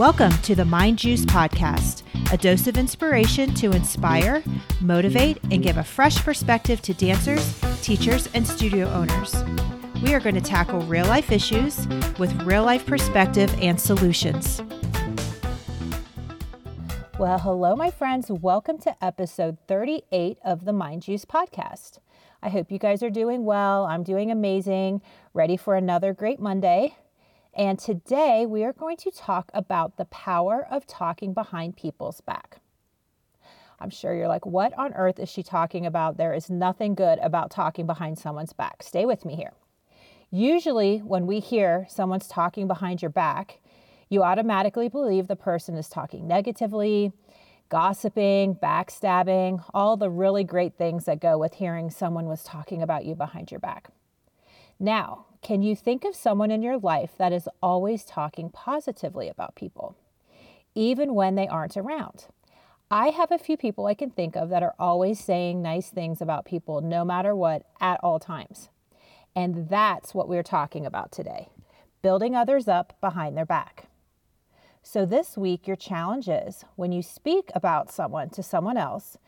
Welcome to the Mind Juice Podcast, a dose of inspiration to inspire, motivate, and give a fresh perspective to dancers, teachers, and studio owners. We are going to tackle real life issues with real life perspective and solutions. Well, hello, my friends. Welcome to episode 38 of the Mind Juice Podcast. I hope you guys are doing well. I'm doing amazing, ready for another great Monday. And today we are going to talk about the power of talking behind people's back. I'm sure you're like, what on earth is she talking about? There is nothing good about talking behind someone's back. Stay with me here. Usually, when we hear someone's talking behind your back, you automatically believe the person is talking negatively, gossiping, backstabbing, all the really great things that go with hearing someone was talking about you behind your back. Now, can you think of someone in your life that is always talking positively about people, even when they aren't around? I have a few people I can think of that are always saying nice things about people no matter what at all times. And that's what we're talking about today building others up behind their back. So, this week, your challenge is when you speak about someone to someone else,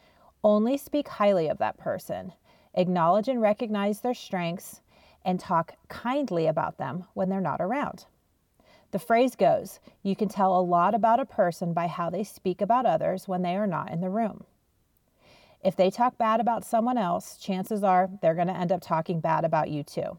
only speak highly of that person, acknowledge and recognize their strengths, and talk kindly about them when they're not around. The phrase goes you can tell a lot about a person by how they speak about others when they are not in the room. If they talk bad about someone else, chances are they're going to end up talking bad about you too.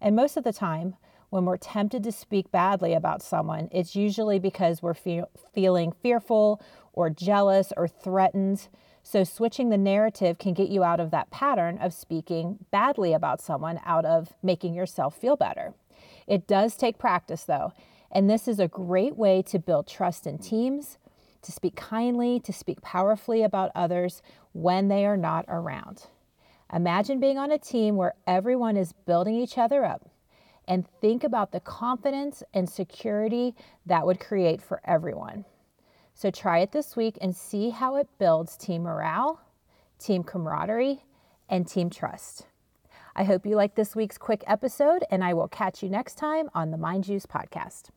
And most of the time, when we're tempted to speak badly about someone, it's usually because we're fe- feeling fearful or jealous or threatened so, switching the narrative can get you out of that pattern of speaking badly about someone out of making yourself feel better. It does take practice, though, and this is a great way to build trust in teams, to speak kindly, to speak powerfully about others when they are not around. Imagine being on a team where everyone is building each other up and think about the confidence and security that would create for everyone. So try it this week and see how it builds team morale, team camaraderie, and team trust. I hope you like this week's quick episode, and I will catch you next time on the Mind Juice podcast.